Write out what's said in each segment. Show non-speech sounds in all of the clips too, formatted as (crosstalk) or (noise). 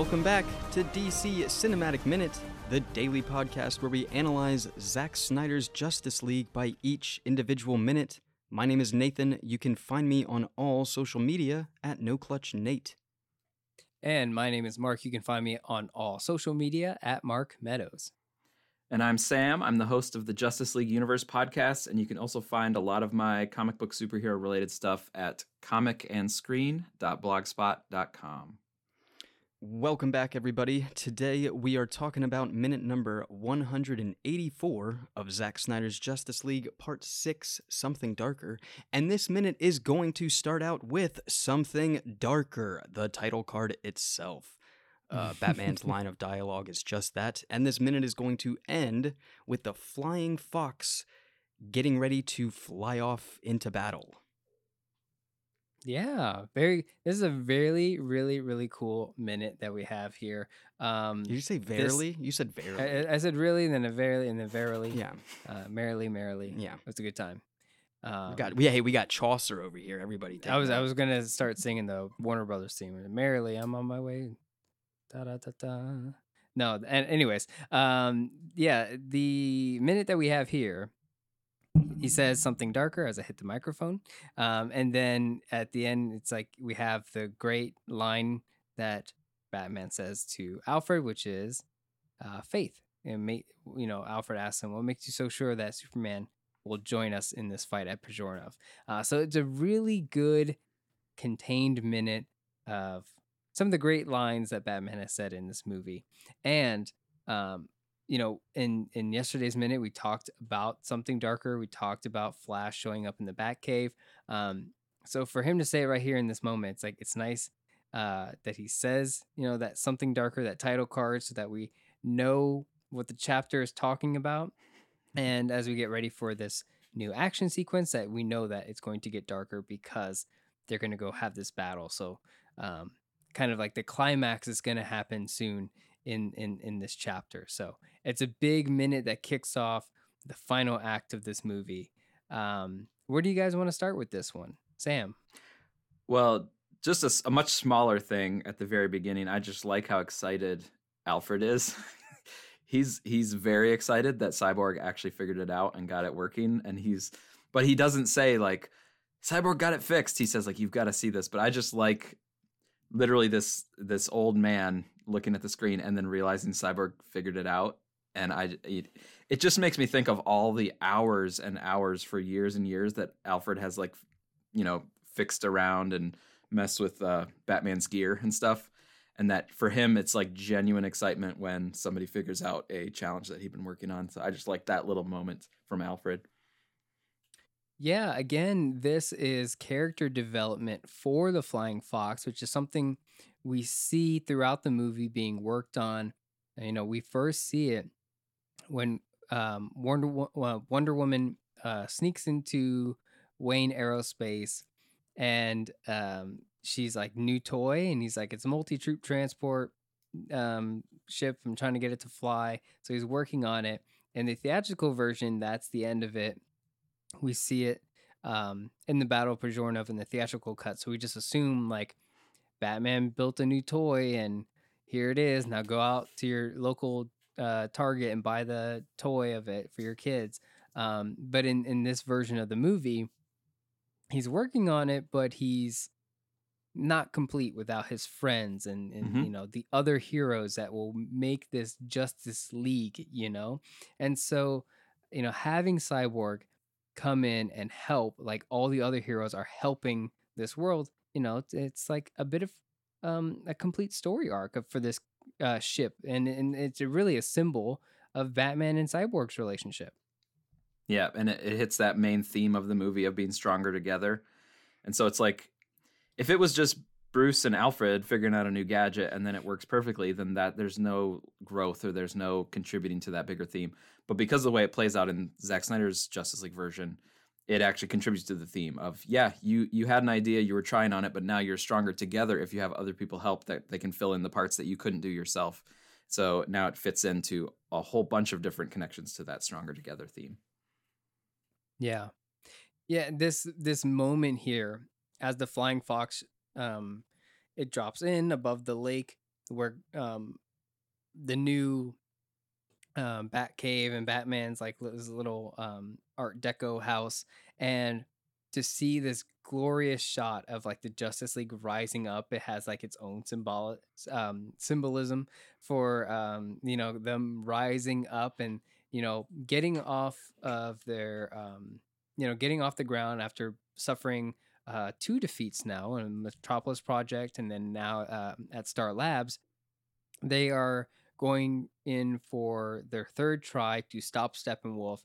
Welcome back to DC Cinematic Minute, the daily podcast where we analyze Zack Snyder's Justice League by each individual minute. My name is Nathan. You can find me on all social media at NoClutchNate. And my name is Mark. You can find me on all social media at Mark Meadows. And I'm Sam. I'm the host of the Justice League Universe podcast, and you can also find a lot of my comic book superhero related stuff at comicandscreen.blogspot.com. Welcome back, everybody. Today we are talking about minute number 184 of Zack Snyder's Justice League Part 6 Something Darker. And this minute is going to start out with Something Darker, the title card itself. Uh, Batman's (laughs) line of dialogue is just that. And this minute is going to end with the flying fox getting ready to fly off into battle. Yeah, very. This is a very, really, really cool minute that we have here. Um, Did you say verily? you said verily. I, I said really, and then a verily, and then verily. yeah, Uh, merrily, merrily. yeah. It was a good time. Um, We got we hey we got Chaucer over here. Everybody, I was I was gonna start singing the Warner Brothers theme. Merrily, I'm on my way. Da da da da. No, and anyways, um, yeah, the minute that we have here, he says something darker as I hit the microphone, um, and then at the end, it's like we have the great line that Batman says to Alfred, which is uh, faith. And ma- you know, Alfred asks him, "What makes you so sure that Superman will join us in this fight at Pozharnov?" Uh, so it's a really good contained minute of some of the great lines that Batman has said in this movie. And um, you know, in in yesterday's minute, we talked about something darker. We talked about Flash showing up in the Batcave. Um, so for him to say it right here in this moment, it's like it's nice uh, that he says, you know, that something darker, that title card, so that we know what the chapter is talking about. And as we get ready for this new action sequence, that we know that it's going to get darker because they're going to go have this battle. So, um, kind of like the climax is going to happen soon in in in this chapter. So it's a big minute that kicks off the final act of this movie. Um, where do you guys want to start with this one, Sam? Well, just a much smaller thing at the very beginning. I just like how excited Alfred is. (laughs) he's he's very excited that Cyborg actually figured it out and got it working. And he's, but he doesn't say like Cyborg got it fixed. He says like you've got to see this. But I just like literally this this old man looking at the screen and then realizing Cyborg figured it out. And I it, it just makes me think of all the hours and hours for years and years that Alfred has like you know fixed around and messed with uh, Batman's gear and stuff. And that for him, it's like genuine excitement when somebody figures out a challenge that he'd been working on. So I just like that little moment from Alfred. Yeah, again, this is character development for the Flying Fox, which is something we see throughout the movie being worked on. You know, we first see it when um, Wonder Wo- well, Wonder Woman uh, sneaks into Wayne Aerospace, and um, she's like new toy, and he's like it's a multi troop transport um, ship. I'm trying to get it to fly, so he's working on it. In the theatrical version, that's the end of it we see it um, in the Battle of Pozharnov in the theatrical cut. So we just assume like Batman built a new toy and here it is. Now go out to your local uh, Target and buy the toy of it for your kids. Um, but in, in this version of the movie, he's working on it, but he's not complete without his friends and, and Mhm. you know the other heroes that will make this Justice League, you know? And so, you know, having Cyborg come in and help like all the other heroes are helping this world you know it's, it's like a bit of um a complete story arc of, for this uh ship and and it's really a symbol of batman and cyborg's relationship Yeah, and it, it hits that main theme of the movie of being stronger together. And so it's like if it was just Bruce and Alfred figuring out a new gadget and then it works perfectly, then that there's no growth or there's no contributing to that bigger theme. But because of the way it plays out in Zack Snyder's Justice League version, it actually contributes to the theme of yeah, you you had an idea, you were trying on it, but now you're stronger together if you have other people help that they can fill in the parts that you couldn't do yourself. So now it fits into a whole bunch of different connections to that stronger together theme. yeah yeah this this moment here as the flying fox um it drops in above the lake where um the new um Bat Cave and Batman's like li- this little um Art Deco house, and to see this glorious shot of like the Justice League rising up, it has like its own symbol um symbolism for um you know them rising up and you know getting off of their um you know getting off the ground after suffering uh, two defeats now in Metropolis Project and then now uh, at Star Labs. They are going in for their third try to stop Steppenwolf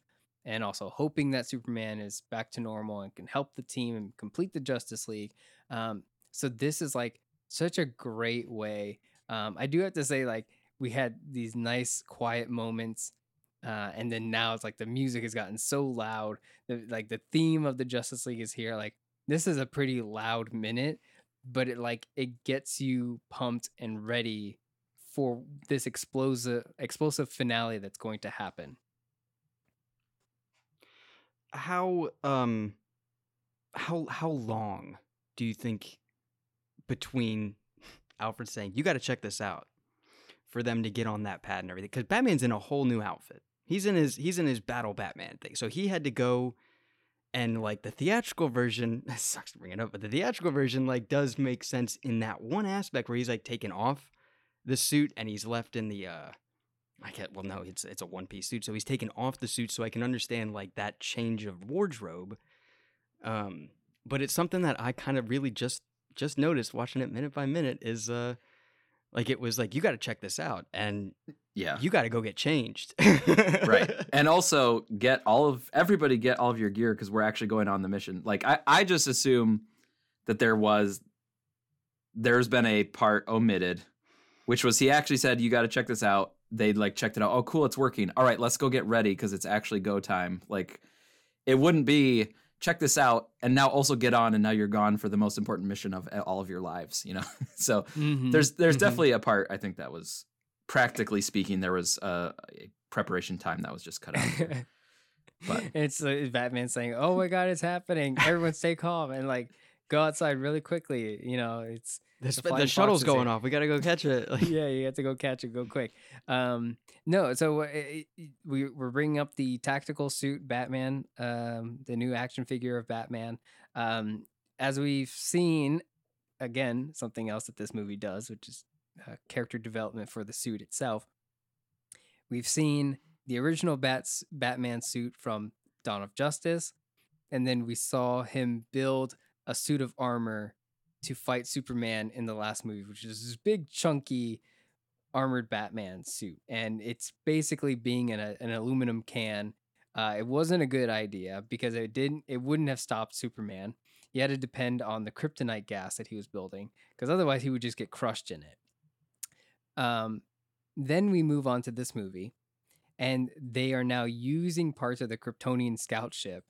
and also hoping that Superman is back to normal and can help the team and complete the Justice League. Um, so this is like such a great way. Um, I do have to say, like, we had these nice quiet moments uh, and then now it's like the music has gotten so loud the, like the theme of the justice league is here like this is a pretty loud minute but it like it gets you pumped and ready for this explosive explosive finale that's going to happen how um how how long do you think between Alfred saying you got to check this out for them to get on that pad and everything because Batman's in a whole new outfit. He's in his he's in his battle Batman thing, so he had to go and like the theatrical version. It (laughs) sucks to bring it up, but the theatrical version like does make sense in that one aspect where he's like taken off the suit and he's left in the uh I get well no it's it's a one piece suit so he's taken off the suit so I can understand like that change of wardrobe um but it's something that I kind of really just just noticed watching it minute by minute is uh like it was like you got to check this out and Yeah. you got to go get changed right (laughs) and also get all of everybody get all of your gear because we're actually going on the mission like i i just assume that there was there's been a part omitted which was he actually said you got to check this out they like checked it out oh cool it's working all right let's go get ready because it's actually go time like it wouldn't be check this out and now also get on and now you're gone for the most important mission of all of your lives you know (laughs) so Mhm, there's there's mhm. definitely a part i think that was practically speaking there was a, a preparation time that was just cut out. (laughs) But- it's uh, Batman saying, "Oh my God, it's happening! Everyone, stay calm and like go outside really quickly." You know, it's the, sp- the shuttle's going off we got to go catch it (laughs) Like, yeah, you have to go catch it, go quick. Um, no, so uh, it, it- we we're bringing up the tactical suit Batman, um, the new action figure of Batman. Um, as we've seen, again, something else that this movie does, which is uh, character development for the suit itself. We've seen the original Bats Batman suit from Dawn of Justice, and then we saw him build a suit of armor to fight Superman in the last movie, which is this big chunky armored Batman suit, and it's basically being in a, an aluminum can. Uh, it wasn't a good idea because it didn't. It wouldn't have stopped Superman. He had to depend on the kryptonite gas that he was building, because otherwise he would just get crushed in it. Um, then we move on to this movie, and they are now using parts of the Kryptonian scout ship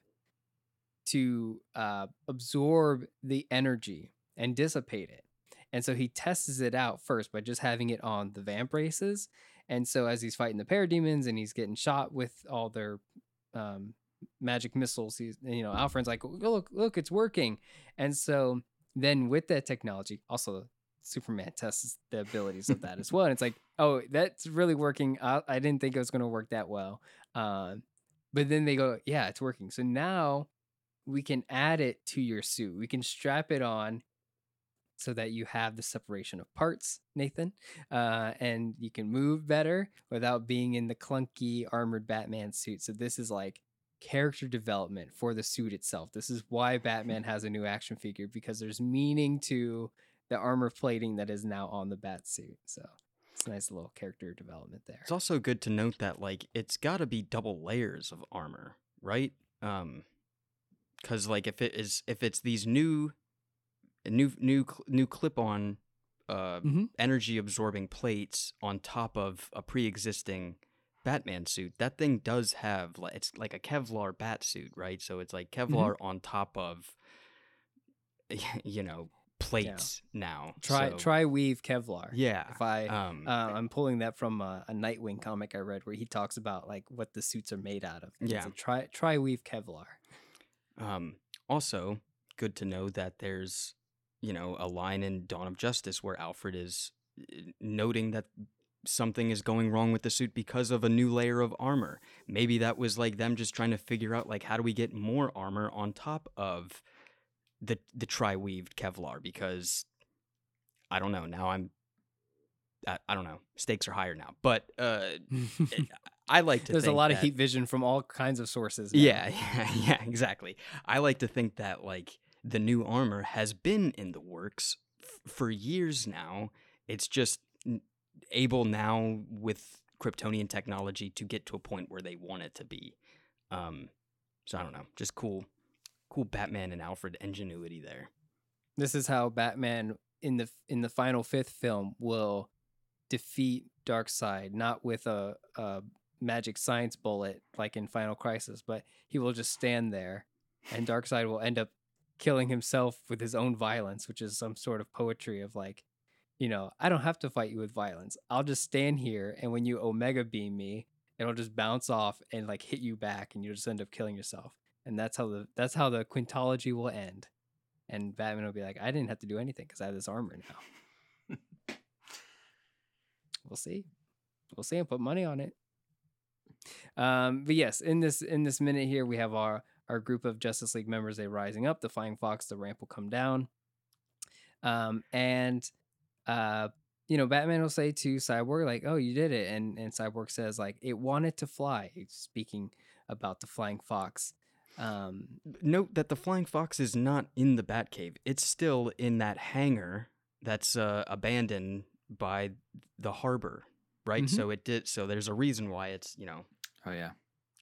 to uh, absorb the energy and dissipate it. And so he tests it out first by just having it on the vambraces. And so as he's fighting the parademons and he's getting shot with all their um, magic missiles, he's you know Alfred's like, look, look, it's working. And so then with that technology, also Superman tests the abilities of that as well. And it's like, oh, that's really working. I, I didn't think it was going to work that well. Um, but then they go, yeah, it's working. So now we can add it to your suit. We can strap it on so that you have the separation of parts, Nathan, uh, and you can move better without being in the clunky armored Batman suit. So this is like character development for the suit itself. This is why Batman (laughs) has a new action figure because there's meaning to the armor plating that is now on the bat suit. So it's a nice little character development there. It's also good to note that like it's got to be double layers of armor, right? Um cuz like if it is if it's these new new new new clip-on uh Mhm. energy absorbing plates on top of a pre-existing Batman suit, that thing does have like it's like a Kevlar bat suit, right? So it's like Kevlar on top of (laughs) you know, plates now. Try So, tri-weave Kevlar. Yeah. If I Um uh, I'm pulling that from a, a Nightwing comic I read where he talks about like what the suits are made out of. And Yeah. Like, try tri-weave Kevlar. Um, also, good to know that there's, you know, a line in Dawn of Justice where Alfred is noting that something is going wrong with the suit because of a new layer of armor. Maybe that was like them just trying to figure out like how do we get more armor on top of the the tri-weaved Kevlar because I don't know. Now I'm I, I don't know. Stakes are higher now. But uh (laughs) I like to There's a lot of heat vision from all kinds of sources. now. yeah, (laughs) yeah, yeah, exactly. I like to think that like the new armor has been in the works f- for years now. It's just able now with Kryptonian technology to get to a point where they want it to be. Um, so I don't know, just cool, cool Batman and Alfred ingenuity there. This is how Batman in the in the final fifth film will defeat Darkseid, not with a, a magic science bullet like in Final Crisis, but he will just stand there, and Darkseid will end up killing himself with his own violence, which is some sort of poetry of like, you know, I don't have to fight you with violence. I'll just stand here, and when you Omega beam me, it'll just bounce off and like hit you back, and you'll just end up killing yourself. And that's how the that's how the quintology will end. And Batman will be like, I didn't have to do anything because I have this armor now. (laughs) we'll see. We'll see and put money on it. Um, but yes, in this in this minute here, we have our our group of Justice League members. They rising up. The Flying Fox, the ramp will come down. Um, and uh, you know, Batman will say to Cyborg, like, "Oh, you did it," and and Cyborg says, like, "It wanted to fly." Speaking about the Flying Fox. Um, Note that the Flying Fox is not in the Batcave. It's still in that hangar that's uh, abandoned by the harbor, right? Mhm. So it did. So there's a reason why it's you know Oh yeah.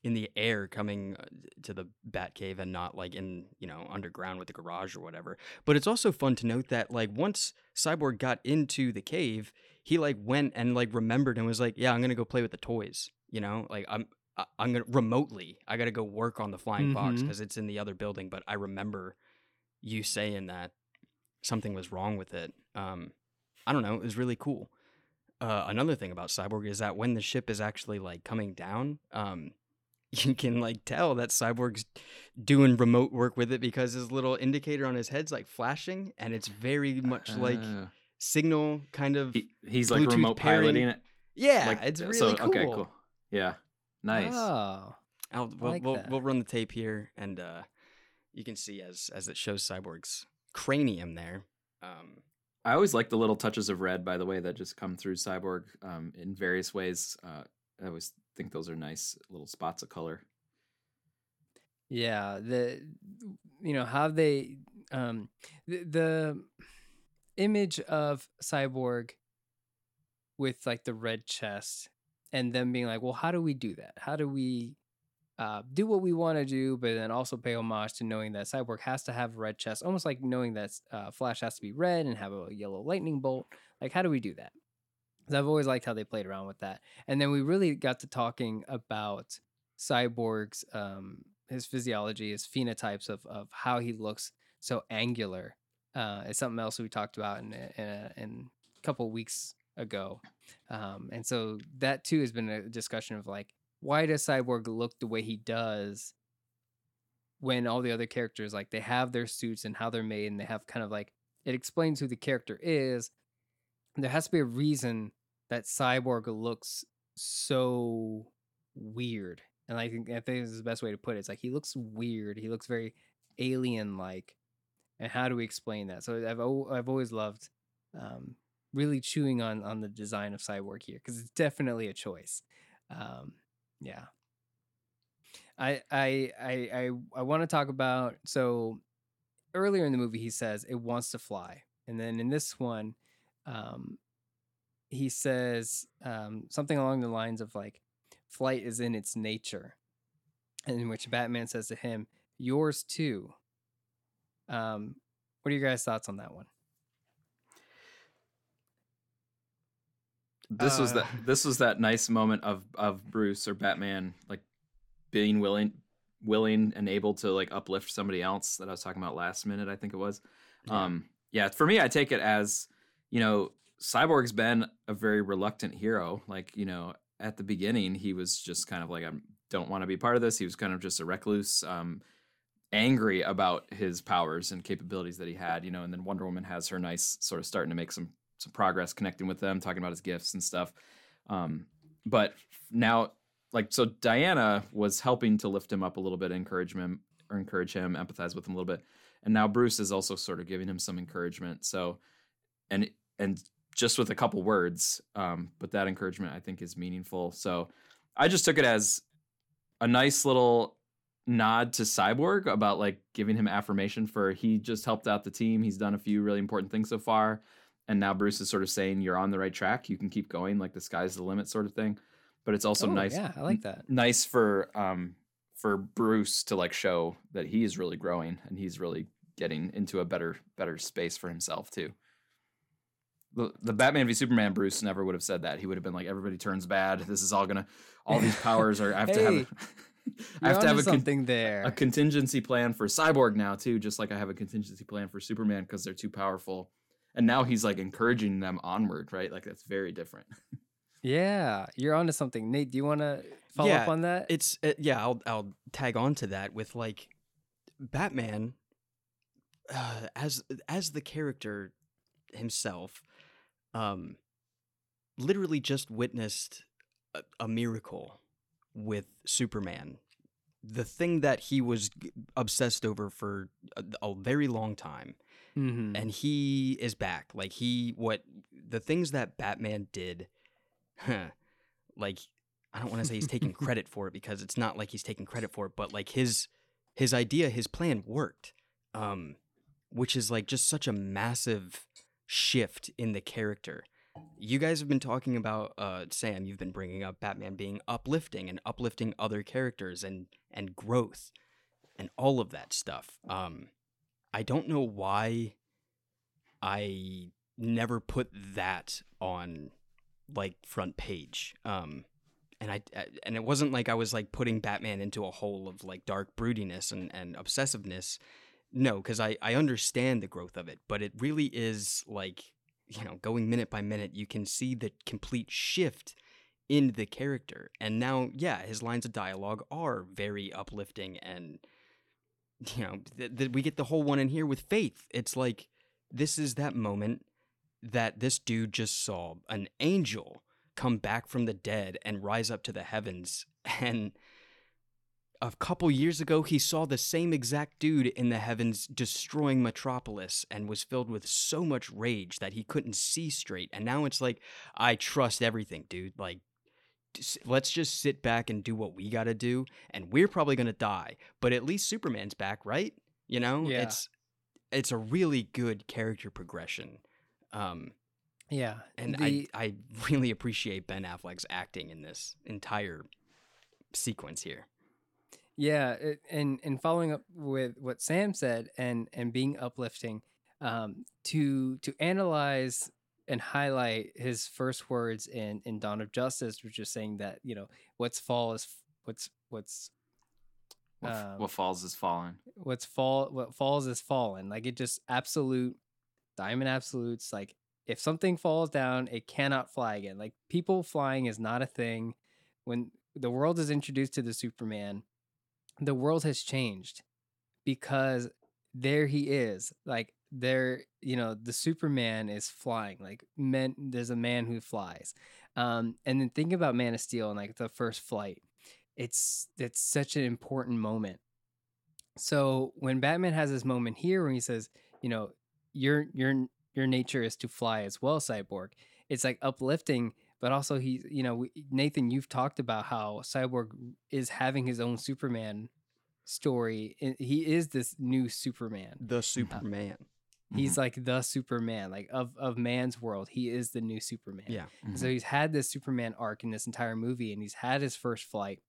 In the air coming uh, to the Batcave and not like in you know underground with the garage or whatever. But it's also fun to note that like once Cyborg got into the cave, he like went and like remembered and was like, "Yeah, I'm gonna go play with the toys." You know, like I'm I'm gonna remotely. I gotta go work on the flying fox Mhm. because it's in the other building. But I remember you saying that something was wrong with it. Um, I don't know. It was really cool. Uh, another thing about Cyborg is that when the ship is actually like coming down, um, you can like tell that Cyborg's doing remote work with it because his little indicator on his head's like flashing, and it's very much like Uh, signal kind of. he, he's like Bluetooth remote pairing. piloting it. yeah, like, it's so- really cool. Okay, cool. Yeah. Nice. Oh, I'll, we'll, like we'll, that. we'll run the tape here, and uh, you can see as as it shows Cyborg's cranium there. Um, I always like the little touches of red, by the way, that just come through Cyborg um, in various ways. Uh, I always think those are nice little spots of color. Yeah, the you know how they um the, the image of Cyborg with like the red chest and them being like, well, how do we do that? How do we uh, do what we want to do, but then also pay homage to knowing that Cyborg has to have red chest, almost like knowing that uh, Flash has to be red and have a yellow lightning bolt. Like, how do we do that? I've always liked how they played around with that. And then we really got to talking about Cyborg's um, his physiology, his phenotypes of of how he looks so angular. Uh, it's something else we talked about in a, in a, in a couple weeks ago, um, and so that too has been a discussion of like why does Cyborg look the way he does when all the other characters like they have their suits and how they're made and they have kind of like it explains who the character is. There has to be a reason that Cyborg looks so weird. And I think I think this is the best way to put it. It's like he looks weird. He looks very alien like. And how do we explain that? So I've I've always loved um, really chewing on on the design of Cyborg here because it's definitely a choice. Um, yeah. I I I I, I want to talk about so earlier in the movie he says it wants to fly, and then in this one, um, he says um, something along the lines of like flight is in its nature, in which Batman says to him, "Yours too." Um, what are your guys' thoughts on that one? This was that Uh. this was that nice moment of of Bruce or Batman like being willing willing and able to like uplift somebody else that I was talking about last minute, I think it was. Yeah. Um yeah, for me I take it as, you know, Cyborg's been a very reluctant hero. Like, you know, at the beginning he was just kind of like I don't want to be part of this. He was kind of just a recluse um angry about his powers and capabilities that he had, you know, and then Wonder Woman has her nice sort of starting to make some some progress connecting with them, talking about his gifts and stuff. Um, but now, like, so Diana was helping to lift him up a little bit, encourage him, or encourage him, empathize with him a little bit, and now Bruce is also sort of giving him some encouragement. So, and and just with a couple words, um, but that encouragement I think is meaningful. So, I just took it as a nice little nod to Cyborg about like giving him affirmation for he just helped out the team. He's done a few really important things so far. And now Bruce is sort of saying you're on the right track. You can keep going, like the sky's the limit sort of thing. But it's also Oh, nice. Yeah, I like that. Nice for um for Bruce to like show that he is really growing and he's really getting into a better better space for himself too. The, the Batman v Superman Bruce never would have said that. He would have been like, everybody turns bad. This is all gonna, all these powers are. I have to have. (laughs) I have to have onto a con- something there. a contingency plan for Cyborg now too, just like I have a contingency plan for Superman because they're too powerful. And now he's like encouraging them onward, right? Like that's very different. (laughs) yeah, you're onto something. Nate, do you want to follow Yeah, up on that? It's uh, yeah, I'll I'll tag on to that with like Batman uh, as as the character himself um literally just witnessed a, a miracle with Superman. The thing that he was obsessed over for a, a very long time Mhm. and he is back. Like he what the things that Batman did, huh, like I don't want to say he's taking (laughs) credit for it because it's not like he's taking credit for it, but like his his idea, his plan worked. Um which is like just such a massive shift in the character. You guys have been talking about uh Sam, you've been bringing up Batman being uplifting and uplifting other characters and and growth and all of that stuff. Um I don't know why I never put that on like front page. Um and I I- and it wasn't like I was like putting Batman into a hole of like dark broodiness and, and obsessiveness. No, because I, I understand the growth of it, but it really is like, you know, going minute by minute, you can see the complete shift in the character. And now, yeah, his lines of dialogue are very uplifting and you know, th- th- we get the whole one in here with Faith. It's like this is that moment that this dude just saw an angel come back from the dead and rise up to the heavens. (laughs) And a couple years ago, he saw the same exact dude in the heavens destroying Metropolis and was filled with so much rage that he couldn't see straight. And now it's like, I trust everything, dude. Like, let's just sit back and do what we got to do. And we're probably going to die, but at least Superman's back, right? You know, Yeah. it's it's a really good character progression. Um, yeah, and the, I I really appreciate Ben Affleck's acting in this entire sequence here. Yeah, it, and and following up with what Sam said and and being uplifting, um, to to analyze and highlight his first words in in Dawn of Justice, which is saying that you know what's fall is what's what's What, Um, what falls is fallen. what's fall what falls is fallen. Like it just absolute diamond absolutes. Like if something falls down, it cannot fly again. Like people flying is not a thing. When the world is introduced to the Superman, the world has changed because there he is. Like there, you know, the Superman is flying. Like men, there's a man who flies. Um, and then think about Man of Steel and like the first flight. It's it's such an important moment. So when Batman has this moment here when he says, you know, your your your nature is to fly as well, Cyborg. It's like uplifting, but also he, you know, Nathan, you've talked about how Cyborg is having his own Superman story. He is this new Superman. The Superman. He's like the Superman, like of of man's world. He is the new Superman. Yeah. Mhm. So he's had this Superman arc in this entire movie, and he's had his first flight,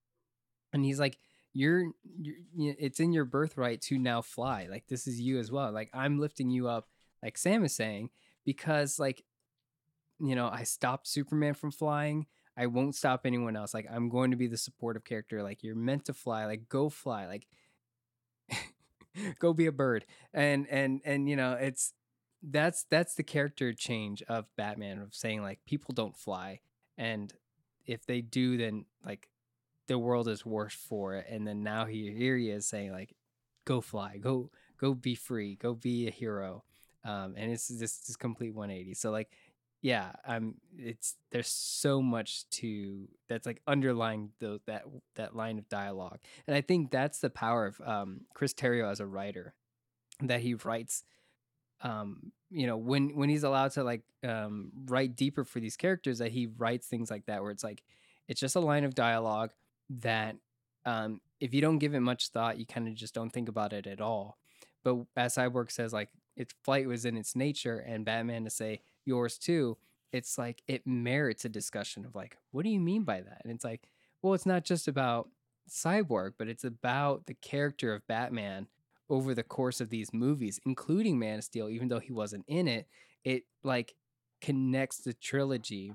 and he's like, "You're, you're, it's in your birthright to now fly. Like this is you as well. Like I'm lifting you up, like Sam is saying, because like, you know, I stopped Superman from flying. I won't stop anyone else. Like I'm going to be the supportive character. Like you're meant to fly. Like go fly. Like (laughs) go be a bird. And and and you know, it's that's that's the character change of Batman of saying like people don't fly and if they do then like the world is worse for it and then now he here he is saying like go fly go go be free go be a hero um and it's just this complete 180 so like yeah, um, it's there's so much to that's like underlying the that that line of dialogue, and I think that's the power of um, Chris Terrio as a writer, that he writes, um, you know, when when he's allowed to like um, write deeper for these characters, that he writes things like that where it's like it's just a line of dialogue that um, if you don't give it much thought, you kind of just don't think about it at all. But as Cyborg says, like its flight was in its nature, and Batman to say yours too, it's like it merits a discussion of like, what do you mean by that? And it's like, well, it's not just about Cyborg, but it's about the character of Batman over the course of these movies, including Man of Steel, even though he wasn't in it. It like connects the trilogy,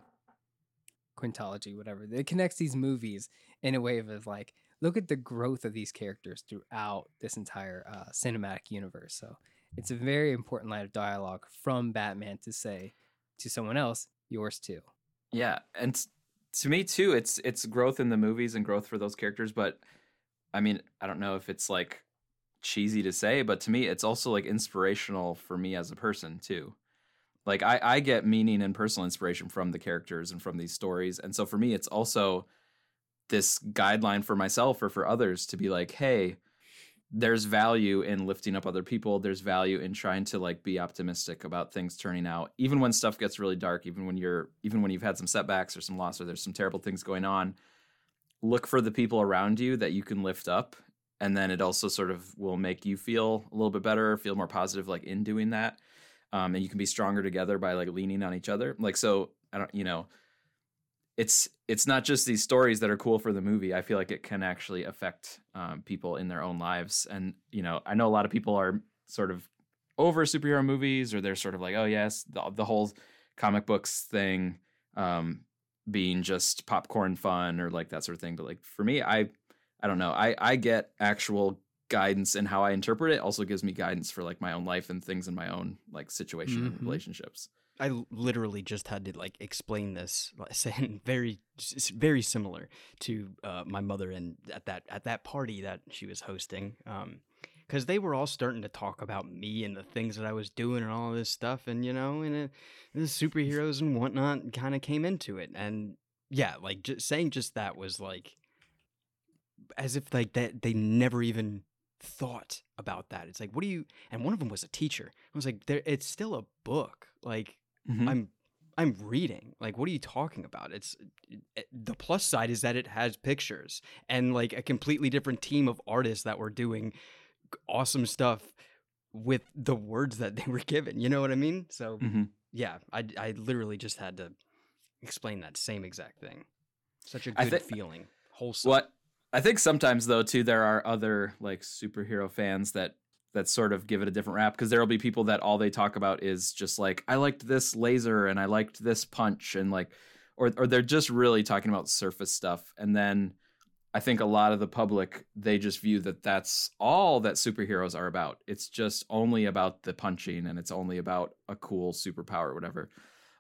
quintology, whatever. It connects these movies in a way of like, look at the growth of these characters throughout this entire uh, cinematic universe. So it's a very important line of dialogue from Batman to say to someone else, yours too. Yeah, and to me too, it's it's growth in the movies and growth for those characters. But I mean, I don't know if it's like cheesy to say, but to me, it's also like inspirational for me as a person too. Like I, I get meaning and personal inspiration from the characters and from these stories, and so for me, it's also this guideline for myself or for others to be like, hey, there's value in lifting up other people. There's value in trying to like be optimistic about things turning out. Even when stuff gets really dark even when you're even when you've had some setbacks or some loss or there's some terrible things going on look for the people around you that you can lift up and then it also sort of will make you feel a little bit better feel more positive like in doing that. Um, and you can be stronger together by like leaning on each other. Like so i don't you know it's it's not just these stories that are cool for the movie. I feel like it can actually affect um, people in their own lives. And you know, I know a lot of people are sort of over superhero movies, or they're sort of like, oh yes, the, the whole comic books thing um, being just popcorn fun or like that sort of thing. But like for me, I I don't know. I I get actual guidance and how I interpret it. Also gives me guidance for like my own life and things in my own like situation mm-hmm. and relationships. I literally just had to like explain this, (laughs) saying very, very similar to uh, my mother and at that at that party that she was hosting, because um, they were all starting to talk about me and the things that I was doing and all this stuff, and you know, and it, the superheroes and whatnot kind of came into it, and yeah, like just saying just that was like as if like that they never even thought about that. It's like, what do you? And one of them was a teacher. I was like, there, it's still a book. Like Mm-hmm. I'm I'm reading. Like, what are you talking about? It's it, the plus side is that it has pictures and like a completely different team of artists that were doing awesome stuff with the words that they (laughs) were given. You know what I mean? So mm-hmm. yeah, I I literally just had to explain that same exact thing. Such a good th- feeling, wholesome. What I think sometimes though too, there are other like superhero fans that that sort of give it a different rap because there will be people that all they talk about is just like I liked this laser and I liked this punch and like or or they're just really talking about surface stuff and then I think a lot of the public they just view that that's all that superheroes are about. It's just only about the punching and it's only about a cool superpower or whatever.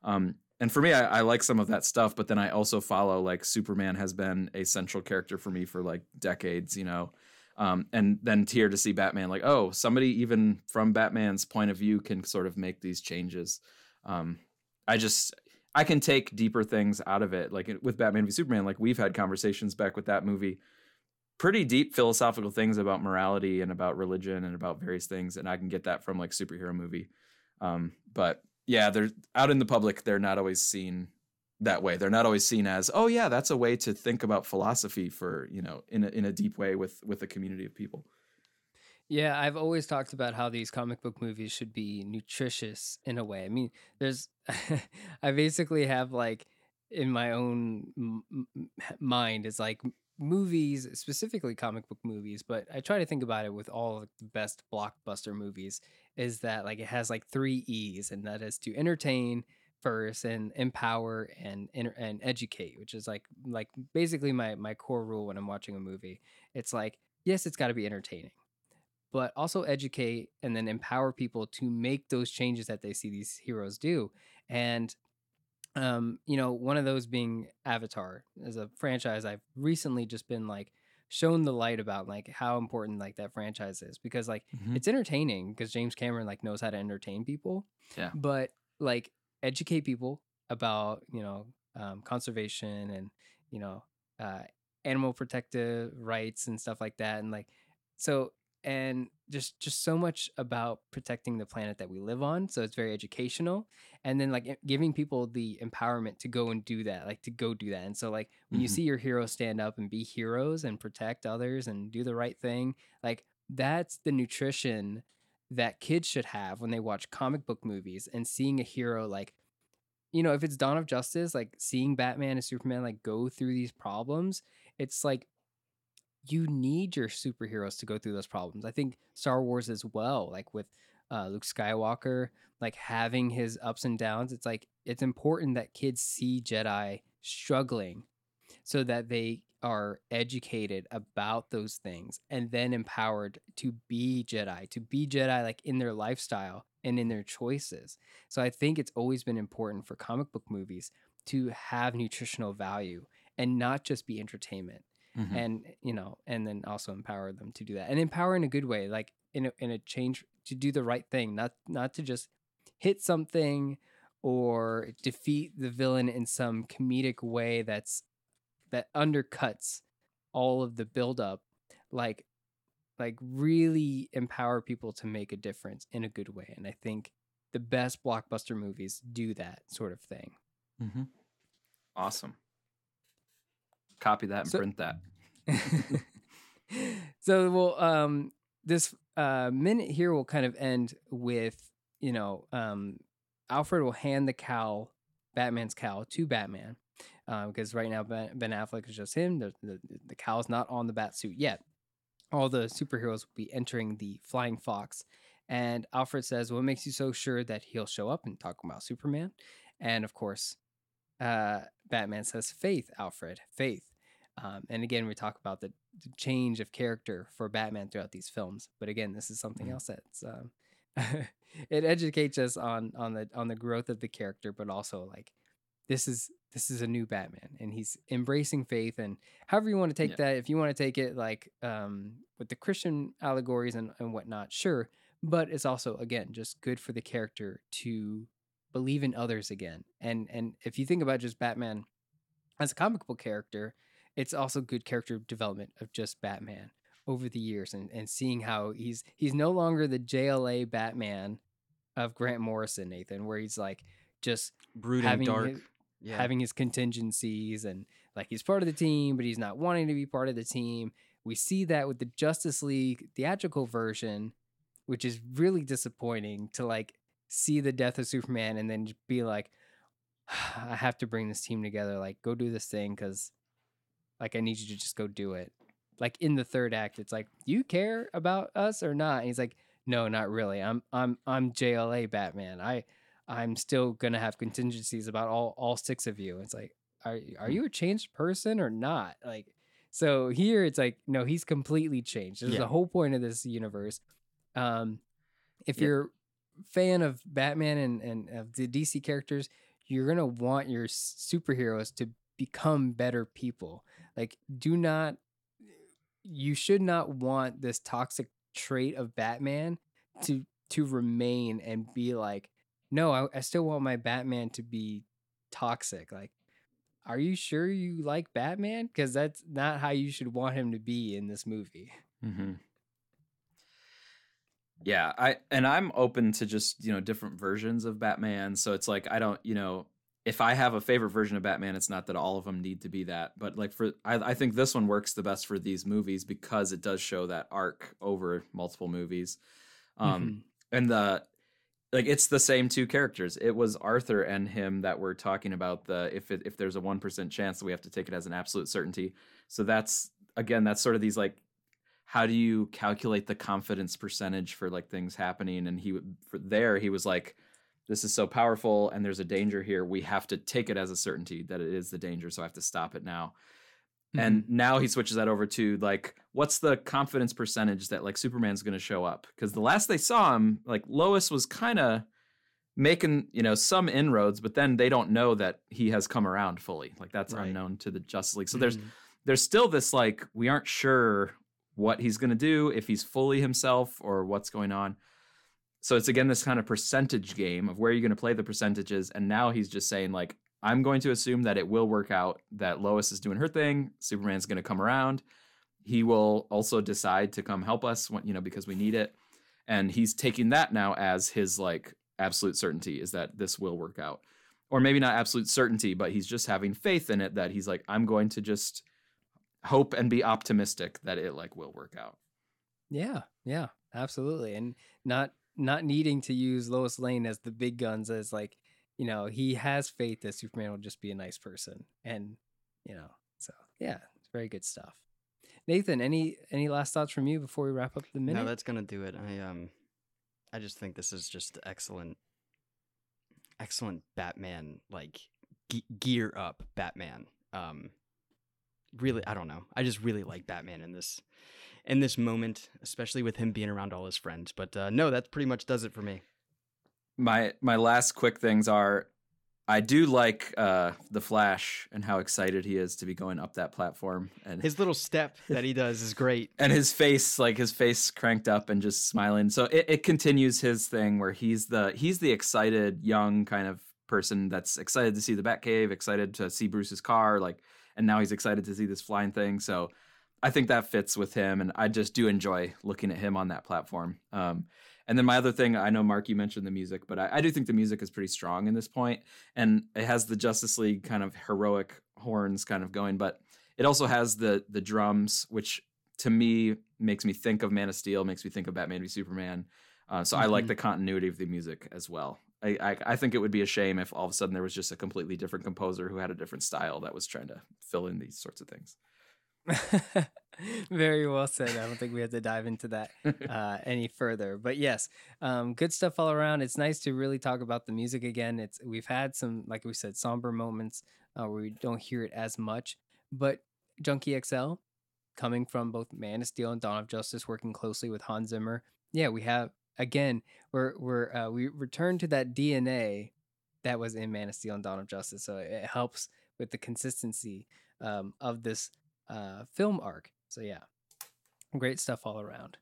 Um, and for me, I, I, like some of that stuff, but then I also follow like Superman has been a central character for me for like decades, you know. Um, and then here to see Batman, like, oh, somebody even from Batman's point of view can sort of make these changes. Um, I just, I can take deeper things out of it. Like with Batman v Superman, like we've had conversations back with that movie, pretty deep philosophical things about morality and about religion and about various things. And I can get that from like superhero movie. Um, but yeah, they're out in the public. They're not always seen that way. They're not always seen as, oh yeah, that's a way to think about philosophy for you know in a, in a deep way with with a community of people. Yeah, I've always talked about how these comic book movies should be nutritious in a way. I mean, there's, (laughs) I basically have like in my own m- mind is like movies, specifically comic book movies, but I try to think about it with all the best blockbuster movies is that like it has like three E's, and that is to entertain, first and empower and and educate which is like like basically my my core rule when i'm watching a movie it's like yes it's got to be entertaining but also educate and then empower people to make those changes that they see these heroes do and um you know one of those being avatar as a franchise i've recently just been like shown the light about like how important like that franchise is because like mm-hmm. it's entertaining because James Cameron like knows how to entertain people. Yeah. But like educate people about you know um, conservation and you know uh, animal protective rights and stuff like that and like so and just just so much about protecting the planet that we live on so it's very educational and then like giving people the empowerment to go and do that like to go do that and so like when mm-hmm. you see your heroes stand up and be heroes and protect others and do the right thing like that's the nutrition that kids should have when they watch comic book movies and seeing a hero like you know if it's dawn of justice like seeing batman and superman like go through these problems it's like you need your superheroes to go through those problems. I think Star Wars as well, like with uh, Luke Skywalker, like having his ups and downs. It's like it's important that kids see Jedi struggling so that they are educated about those things and then empowered to be Jedi, to be Jedi like in their lifestyle and in their choices. So I think it's always been important for comic book movies to have nutritional value and not just be entertainment mm-hmm. and you know and then also empower them to do that and empower in a good way like in a, in a change to do the right thing not not to just hit something or defeat the villain in some comedic way that's that undercuts all of the buildup like like really empower people to make a difference in a good way and i think the best blockbuster movies do that sort of thing mm-hmm. awesome copy that and so, print that. (laughs) so well, um, this uh, minute here will kind of end with you know um, Alfred will hand the cowl, Batman's cowl, to Batman because uh, right now Ben, ben, Affleck is just him. The, the the cowl's not on the bat suit yet. All the superheroes will be entering the Flying Fox, and Alfred says, "What makes you so sure that he'll show up and talk about Superman?" And of course, uh, Batman says, "Faith, Alfred, faith." Um, and again, we talk about the, the, change of character for Batman throughout these films. But again, this is something mm-hmm. else that's um, (laughs) it educates us on on the on the growth of the character, but also like this is this is a new Batman, and he's embracing faith. And however you want to take yeah. that, if you want to take it like um, with the Christian allegories and, and whatnot, sure. But it's also again just good for the character to believe in others again. And and if you think about just Batman as a comic book character, it's also good character development of just Batman over the years and, and seeing how he's he's no longer the JLA Batman of Grant Morrison, Nathan, where he's like just brooding dark. His, yeah. having his contingencies and like he's part of the team, but he's not wanting to be part of the team. We see that with the Justice League theatrical version, which is really disappointing to like see the death of Superman and then be like, (sighs) I have to bring this team together. Like, go do this thing because like I need you to just go do it. Like in the third act, it's like, you care about us or not? And he's like, no, not really. I'm I'm I'm JLA Batman. I I'm still gonna have contingencies about all all six of you. It's like, are are hmm. you a changed person or not? Like, so here it's like, no, he's completely changed. This yeah. is the whole point of this universe. Um, if you're fan of Batman and and of the DC characters, you're gonna want your superheroes to become better people. Like, do not, you should not want this toxic trait of Batman to to remain and be like, no, I, I still want my Batman to be toxic. Like, are you sure you like Batman? Because that's not how you should want him to be in this movie. Mm-hmm. Yeah, I and I'm open to just you know different versions of Batman. So it's like I don't you know if I have a favorite version of Batman, it's not that all of them need to be that, but like for I, I, think this one works the best for these movies because it does show that arc over multiple movies, um, mm-hmm. and the like it's the same two characters. It was Arthur and him that were talking about the if it, if there's a one percent chance that we have to take it as an absolute certainty. So that's again that's sort of these like how do you calculate the confidence percentage for like things happening? And he for there he was like this is so powerful and there's a danger here. We have to take it as a certainty that it is the danger. So I have to stop it now. Mm-hmm. And now he switches that over to like, what's the confidence percentage that like Superman's going to show up? Because the last they saw him, like Lois was kind of making you know some inroads, but then they don't know that he has come around fully. Like that's right. unknown to the Justice League. So mm-hmm. there's there's still this like we aren't sure what he's going to do if he's fully himself or what's going on so it's again this kind of percentage game of where you're going to play the percentages and now he's just saying like i'm going to assume that it will work out that lois is doing her thing superman's going to come around. He will also decide to come help us when, you know because we need it. And he's taking that now as his like absolute certainty is that this will work out. Or maybe not absolute certainty but he's just having faith in it that he's like i'm going to just hope and be optimistic that it like will work out. Yeah, yeah, absolutely. And not not needing to use Lois Lane as the big guns as like, you know, he has faith that Superman will just be a nice person. And, you know, so yeah, it's very good stuff. Nathan, any any last thoughts from you before we wrap up the minute? No, that's gonna do it. I um, I just think this is just excellent, excellent Batman like ge- gear up Batman. Um, really, I don't know. I just really like Batman in this in this moment, especially with him being around all his friends. But uh, no, that pretty much does it for me. My my last quick things are I do like uh the Flash and how excited he is to be going up that platform and His little step that he does is great. (laughs) and his face like his face cranked up and just smiling. So it, it continues his thing where he's the he's the excited young kind of person that's excited to see the Batcave excited to see Bruce's car like and now he's excited to see this flying thing. So I think that fits with him and I just do enjoy looking at him on that platform. Um and then my other thing, I know Mark, you mentioned the music, but I, I do think the music is pretty strong in this point, and it has the Justice League kind of heroic horns kind of going, but it also has the the drums, which to me makes me think of Man of Steel, makes me think of Batman v Superman. Uh, so I like Mhm. the continuity of the music as well. I, I I think it would be a shame if all of a sudden there was just a completely different composer who had a different style that was trying to fill in these sorts of things. (laughs) Very well said. I don't think we have to dive into that (laughs) uh, any further. But yes, um, good stuff all around. It's nice to really talk about the music again. It's we've had some, like we said, somber moments uh, where we don't hear it as much. But Junkie XL, coming from both Man of Steel and Dawn of Justice, working closely with Hans Zimmer. Yeah, we have again. We're we're uh, we return to that DNA that was in Man of Steel and Dawn of Justice. So it helps with the consistency um, of this uh, film arc. So yeah, great stuff all around.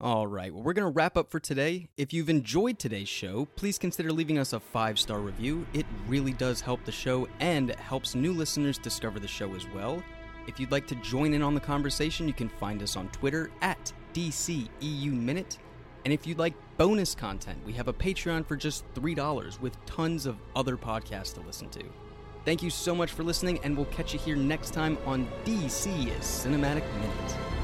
All right, well, we're going to wrap up for today. If you've enjoyed today's show, please consider leaving us a five star review. It really does help the show and helps new listeners discover the show as well. If you'd like to join in on the conversation, you can find us on Twitter at DCEU Minute. And if you'd like bonus content, we have a Patreon for just $3 with tons of other podcasts to listen to. Thank you so much for listening, and we'll catch you here next time on DC Cinematic Minute.